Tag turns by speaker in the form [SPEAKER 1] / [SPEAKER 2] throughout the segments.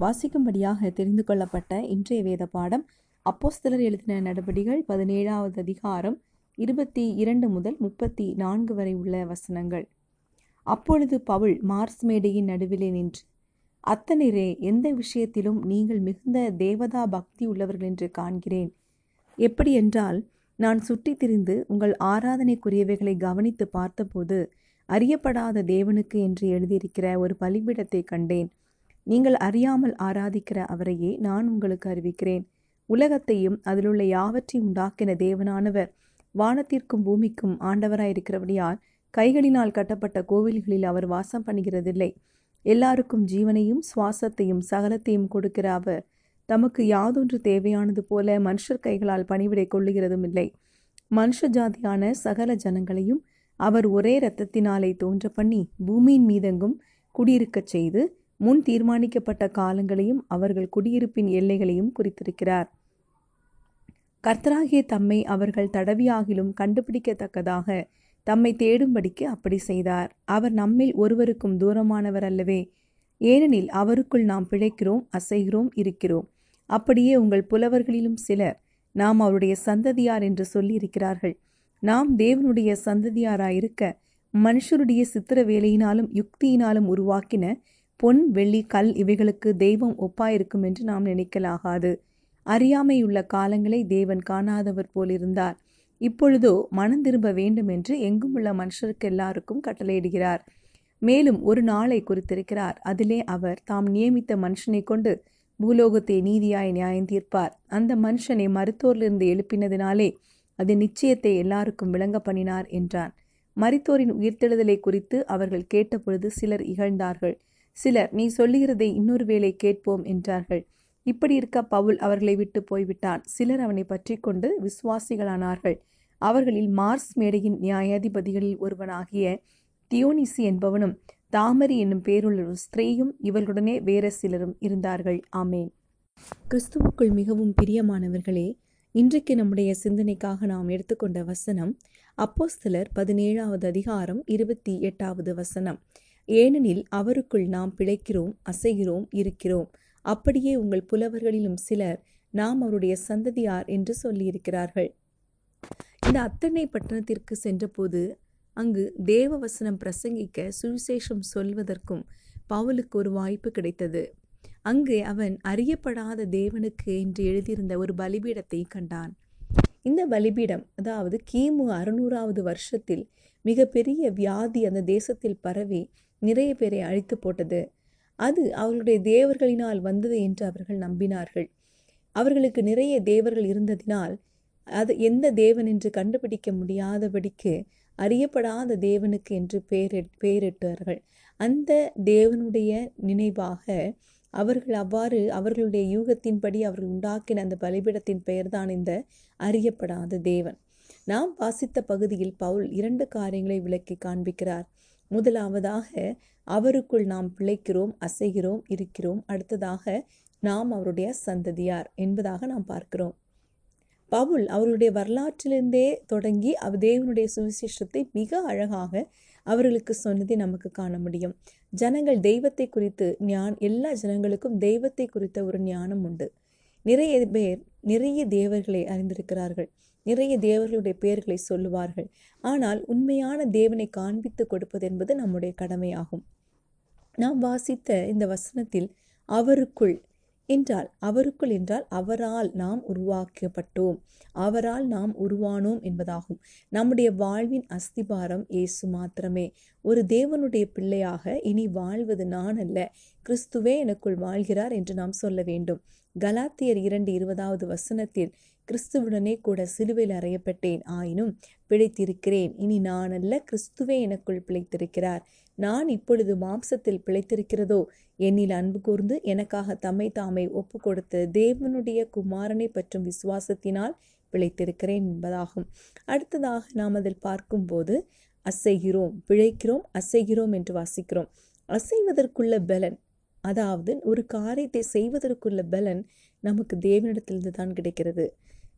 [SPEAKER 1] வாசிக்கும்படியாக தெரிந்து கொள்ளப்பட்ட இன்றைய வேத பாடம் அப்போஸ்தலர் எழுதின நடபடிகள் பதினேழாவது அதிகாரம் இருபத்தி இரண்டு முதல் முப்பத்தி நான்கு வரை உள்ள வசனங்கள். அப்பொழுது பவுல் மார்ஸ் மேடையின் நடுவிலே நின்று அத்தனிரே எந்த விஷயத்திலும் நீங்கள் மிகுந்த தேவதா பக்தி உள்ளவர்கள் என்று காண்கிறேன். எப்படி என்றால் நான் சுட்டி திரிந்து உங்கள் ஆராதனைக்குரியவைகளை கவனித்து பார்த்தபோது அறியப்படாத தேவனுக்கு என்று எழுதியிருக்கிற ஒரு பலிபீடத்தை கண்டேன். நீங்கள் அறியாமல் ஆராதிக்கிற அவரையே நான் உங்களுக்கு அறிவிக்கிறேன். உலகத்தையும் அதிலுள்ள யாவற்றையும் உண்டாக்கின தேவனானவர் வானத்திற்கும் பூமிக்கும் ஆண்டவராயிருக்கிறபடியால் கைகளினால் கட்டப்பட்ட கோவில்களில் அவர் வாசம் பண்ணுகிறதில்லை. எல்லாருக்கும் ஜீவனையும் சுவாசத்தையும் சகலத்தையும் கொடுக்கிற அவர் தமக்கு யாதொன்று தேவையானது போல மனுஷர் கைகளால் பணிவிடை கொள்ளுகிறதும் இல்லை. மனுஷ ஜாதியான சகல ஜனங்களையும் அவர் ஒரே இரத்தத்தினாலே தோன்ற பண்ணி பூமியின் மீதெங்கும் குடியிருக்கச் செய்து முன் தீர்மானிக்கப்பட்ட காலங்களையும் அவர்கள் குடியிருப்பின் எல்லைகளையும் குறித்திருக்கிறார். கர்த்தராகிய தம்மை அவர்கள் தடவியாகிலும் கண்டுபிடிக்கத்தக்கதாக தம்மை தேடும்படிக்கு அப்படி செய்தார். அவர் நம்மில் ஒருவருக்கும் தூரமானவர் அல்லவே ஏனெனில் அவருக்குள் நாம் பிழைக்கிறோம் அசைகிறோம் இருக்கிறோம். அப்படியே உங்கள் புலவர்களிலும் சிலர் நாம் அவருடைய சந்ததியார் என்று சொல்லியிருக்கிறார்கள். நாம் தேவனுடைய சந்ததியாராயிருக்க மனுஷருடைய சித்திர வேலையினாலும் யுக்தியினாலும் உருவாக்கின பொன் வெள்ளி கல் இவைகளுக்கு தெய்வம் ஒப்பாயிருக்கும் என்று நாம் நினைக்கலாகாது. அறியாமையுள்ள காலங்களை தேவன் காணாதவர் போலிருந்தார் இப்பொழுதோ மனம் திரும்ப வேண்டும் என்று எங்குமுள்ள மனுஷருக்கு எல்லாருக்கும் கட்டளையிடுகிறார். மேலும் ஒரு நாளை குறித்திருக்கிறார். அதிலே அவர் தாம் நியமித்த மனுஷனை கொண்டு பூலோகத்தை நீதியாய் நியாயம் தீர்ப்பார். அந்த மனுஷனை மருத்துவரிலிருந்து எழுப்பினதினாலே அது நிச்சயத்தை எல்லாருக்கும் விளங்க பண்ணினார் என்றான். மரித்தோரின் உயிர்த்தெழுதலை குறித்து அவர்கள் கேட்டபொழுது சிலர் இகழ்ந்தார்கள். சிலர் நீ சொல்லுகிறதை இன்னொரு வேளை கேட்போம் என்றார்கள். இப்படி இருக்க பவுல் அவர்களை விட்டு போய்விட்டான். சிலர் அவனை பற்றி கொண்டு விசுவாசிகளானார்கள். அவர்களில் மார்ஸ் மேடையின் நியாயாதிபதிகளில் ஒருவனாகிய தியோனிசி என்பவனும் தாமரி என்னும் பேருள்ள ஒரு ஸ்திரீயும் இவர்களுடனே வேற சிலரும் இருந்தார்கள். ஆமேன். கிறிஸ்துவுக்குள் மிகவும் பிரியமானவர்களே இன்றைக்கு நம்முடைய சிந்தனைக்காக நாம் எடுத்துக்கொண்ட வசனம் அப்போஸ்தலர் பதினேழாவது அதிகாரம் இருபத்தி எட்டாவது வசனம். ஏனெனில் அவருக்குள் நாம் பிழைக்கிறோம் அசைகிறோம் இருக்கிறோம். அப்படியே உங்கள் புலவர்களிலும் சிலர் நாம் அவருடைய சந்ததியார் என்று சொல்லியிருக்கிறார்கள். இந்த அத்தனை பட்டணத்திற்கு சென்றபோது அங்கு தேவ வசனம் பிரசங்கிக்க சுவிசேஷம் சொல்வதற்கும் பவுலுக்கு ஒரு வாய்ப்பு கிடைத்தது. அங்கே அவன் அறியப்படாத தேவனுக்கு என்று எழுதியிருந்த ஒரு பலிபீடத்தை கண்டான். இந்த பலிபீடம் அதாவது கிமு அறுநூறாவது வருஷத்தில் மிகப்பெரிய வியாதி அந்த தேசத்தில் பரவி நிறைய பேரை அழித்து போட்டது. அது அவர்களுடைய தேவர்களினால் வந்தது என்று அவர்கள் நம்பினார்கள். அவர்களுக்கு நிறைய தேவர்கள் இருந்ததினால் அது எந்த தேவன் என்று கண்டுபிடிக்க முடியாதபடிக்கு அறியப்படாத தேவனுக்கு என்று பெயரிட் பெயரிட்டார்கள் அந்த தேவனுடைய நினைவாக அவர்கள் அவ்வாறு அவர்களுடைய யூகத்தின்படி அவர்கள் உண்டாக்கின அந்த பலிபிடத்தின் பெயர்தான் இந்த அறியப்படாத தேவன். நாம் வாசித்த பகுதியில் பவுல் இரண்டு காரியங்களை விளக்கி காண்பிக்கிறார். முதலாவதாக அவருக்குள் நாம் பிழைக்கிறோம் அசைகிறோம் இருக்கிறோம். அடுத்ததாக நாம் அவருடைய சந்ததியார் என்பதாக நாம் பார்க்கிறோம். பவுல் அவர்களுடைய வரலாற்றிலிருந்தே தொடங்கி அவ் தேவனுடைய சுவிசேஷத்தை மிக அழகாக அவர்களுக்கு சொன்னதை நமக்கு காண முடியும். ஜனங்கள் தெய்வத்தை குறித்து ஞான் எல்லா ஜனங்களுக்கும் தெய்வத்தை குறித்த ஒரு ஞானம் உண்டு. நிறைய பேர் நிறைய தேவர்களை அறிந்திருக்கிறார்கள். நிறைய தேவர்களுடைய பெயர்களை சொல்லுவார்கள். ஆனால் உண்மையான தேவனை காண்பித்து கொடுப்பது என்பது நம்முடைய கடமையாகும். நாம் வாசித்த இந்த வசனத்தில் அவருக்குள் என்றால் அவருக்குள் என்றால் அவரால் நாம் உருவாக்கப்பட்டோம். அவரால் நாம் உருவானோம் என்பதாகும். நம்முடைய வாழ்வின் அஸ்திபாரம் இயேசு மாத்திரமே. ஒரு தேவனுடைய பிள்ளையாக இனி வாழ்வது நான் அல்ல. கிறிஸ்துவே எனக்குள் வாழ்கிறார் என்று நாம் சொல்ல வேண்டும். கலாத்தியர் இரண்டு இருபதாவது வசனத்தில் கிறிஸ்துவுடனே கூட சிலுவையில் அறையப்பட்டேன். ஆயினும் பிழைத்திருக்கிறேன். இனி நான் அல்ல கிறிஸ்துவே எனக்குள் பிழைத்திருக்கிறார். நான் இப்பொழுது மாம்சத்தில் பிழைத்திருக்கிறதோ? என்னில் அன்பு கூர்ந்து எனக்காக தம்மை தாமை ஒப்பு கொடுத்த தேவனுடைய குமாரனை பற்றும் விசுவாசத்தினால் பிழைத்திருக்கிறேன் என்பதாகும். அடுத்ததாக நாம் அதில் பார்க்கும்போது அசைகிறோம் பிழைக்கிறோம் அசைகிறோம் என்று வாசிக்கிறோம். அசைவதற்குள்ள பலன் அதாவது ஒரு காரியத்தை செய்வதற்குள்ள பலன் நமக்கு தேவனிடத்திலிருந்து தான் கிடைக்கிறது.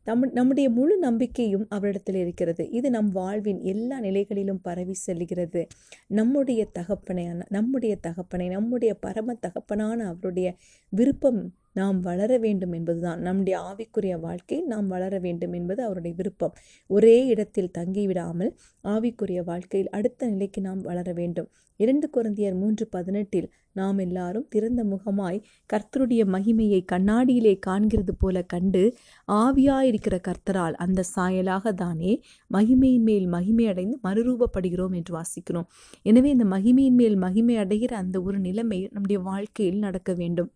[SPEAKER 1] நம் நம்முடைய முழு நம்பிக்கையும் அவரிடத்தில் இருக்கிறது. இது நம் வாழ்வின் எல்லா நிலைகளிலும் பரவி செல்கிறது. நம்முடைய தகப்பனையான நம்முடைய தகப்பனை நம்முடைய பரம தகப்பனான அவருடைய விருப்பம் நாம் வளர வேண்டும் என்பதுதான். நம்முடைய ஆவிக்குரிய வாழ்க்கை நாம் வளர வேண்டும் என்பது அவருடைய விருப்பம். ஒரே இடத்தில் தங்கிவிடாமல் ஆவிக்குரிய வாழ்க்கையில் அடுத்த நிலைக்கு நாம் வளர வேண்டும். இரண்டு குழந்தையர் மூன்று பதினெட்டில் நாம் எல்லாரும் திறந்த முகமாய் கர்த்தருடைய மகிமையை கண்ணாடியிலே காண்கிறது போல கண்டு ஆவியாயிருக்கிற கர்த்தரால் அந்த சாயலாக தானே மகிமையின் மேல் மகிமை அடைந்து மறுரூபப்படுகிறோம் என்று வாசிக்கிறோம். எனவே இந்த மகிமையின் மேல் மகிமை அடைகிற அந்த ஒரு நிலைமை நம்முடைய வாழ்க்கையில் நடக்க வேண்டும்.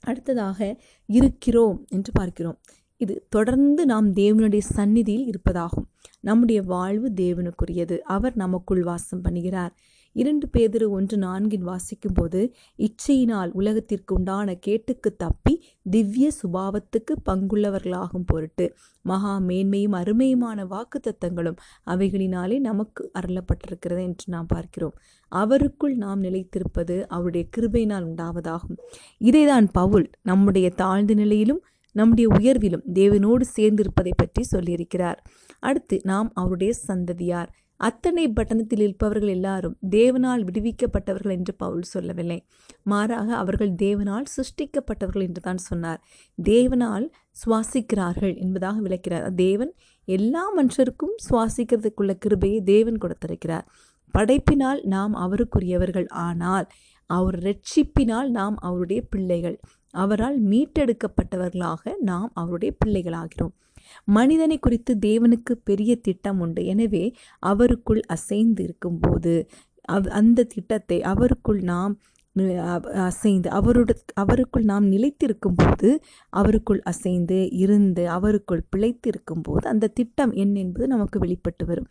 [SPEAKER 1] அடுத்ததாக இருக்கிறோம் என்று பார்க்கிறோம். இது தொடர்ந்து நாம் தேவனுடைய சந்நிதியில் இருப்பதாகும். நம்முடைய வாழ்வு தேவனுக்குரியது. அவர் நமக்குள் வாசம் பண்ணுகிறார். இரண்டு பேதிரு ஒன்று நான்கில் வாசிக்கும் போது இச்சையினால் உலகத்திற்கு உண்டான கேட்டுக்கு தப்பி திவ்ய சுபாவத்துக்கு பங்குள்ளவர்களாகும் பொருட்டு மகா மேன்மையும் அருமையுமான வாக்கு தத்தங்களும் அவைகளினாலே நமக்கு அருளப்பட்டிருக்கிறது என்று நாம் பார்க்கிறோம். அவருக்குள் நாம் நிலைத்திருப்பது அவருடைய கிருபையினால் உண்டாவதாகும். இதைதான் பவுல் நம்முடைய தாழ்ந்த நிலையிலும் நம்முடைய உயர்விலும் தேவனோடு சேர்ந்திருப்பதை பற்றி சொல்லியிருக்கிறார். அடுத்து நாம் அவருடைய சந்ததியார். அத்தனை பட்டணத்தில் இருப்பவர்கள் எல்லாரும் தேவனால் விடுவிக்கப்பட்டவர்கள் என்று பவுல் சொல்லவில்லை. மாறாக அவர்கள் தேவனால் சிருஷ்டிக்கப்பட்டவர்கள் என்று தான் சொன்னார். தேவனால் சுவாசிக்கிறார்கள் என்பதாக விளக்கிறார். தேவன் எல்லா மனுஷருக்கும் சுவாசிக்கிறதுக்குள்ள கிருபையை தேவன் கொடுத்திருக்கிறார். படைப்பினால் நாம் அவருக்குரியவர்கள் ஆனால் அவர் ரட்சிப்பினால் நாம் அவருடைய பிள்ளைகள். அவரால் மீட்டெடுக்கப்பட்டவர்களாக நாம் அவருடைய பிள்ளைகளாகிறோம். மனிதனை குறித்து தேவனுக்கு பெரிய திட்டம் உண்டு. எனவே அவருக்குள் அசைந்து இருக்கும்போது அவ் அந்த திட்டத்தை அவருக்குள் நாம் அசைந்து அவரோட அவருக்குள் நாம் நிலைத்திருக்கும் போது அவருக்குள் அசைந்து இருந்து அவருக்குள் பிழைத்திருக்கும் போது அந்த திட்டம் என்ன என்பது நமக்கு வெளிப்பட்டு வரும்.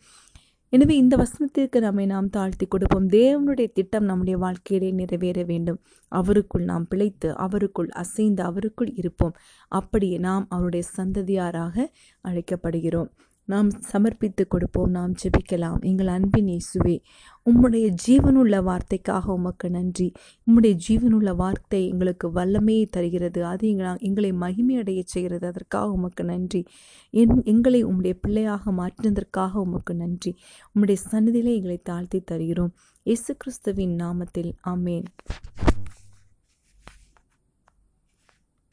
[SPEAKER 1] எனவே இந்த வசனத்திற்கு நம்மை நாம் தாழ்த்தி கொடுப்போம். தேவனுடைய திட்டம் நம்முடைய வாழ்க்கையிலே நிறைவேற வேண்டும். அவருக்குள் நாம் பிழைத்து அவருக்குள் அசைந்து அவருக்குள் இருப்போம். அப்படியே நாம் அவருடைய சந்ததியாராக அழைக்கப்படுகிறோம். நாம் சமர்ப்பித்து கொடுப்போம் நாம் ஜெபிக்கலாம். எங்கள் அன்பின் இயேசுவே உம்முடைய ஜீவனுள்ள வார்த்தைக்காக உமக்கு நன்றி. உம்முடைய ஜீவனுள்ள வார்த்தை எங்களுக்கு வல்லமையை தருகிறது. அது எங்களை எங்களை மகிமையடைய செய்கிறது. அதற்காக உமக்கு நன்றி. என் எங்களை உம்முடைய பிள்ளையாக மாற்றினதற்காக உமக்கு நன்றி. உம்முடைய சன்னதியிலே எங்களை தாழ்த்தி தருகிறோம். இயேசு கிறிஸ்துவின் நாமத்தில் ஆமேன்.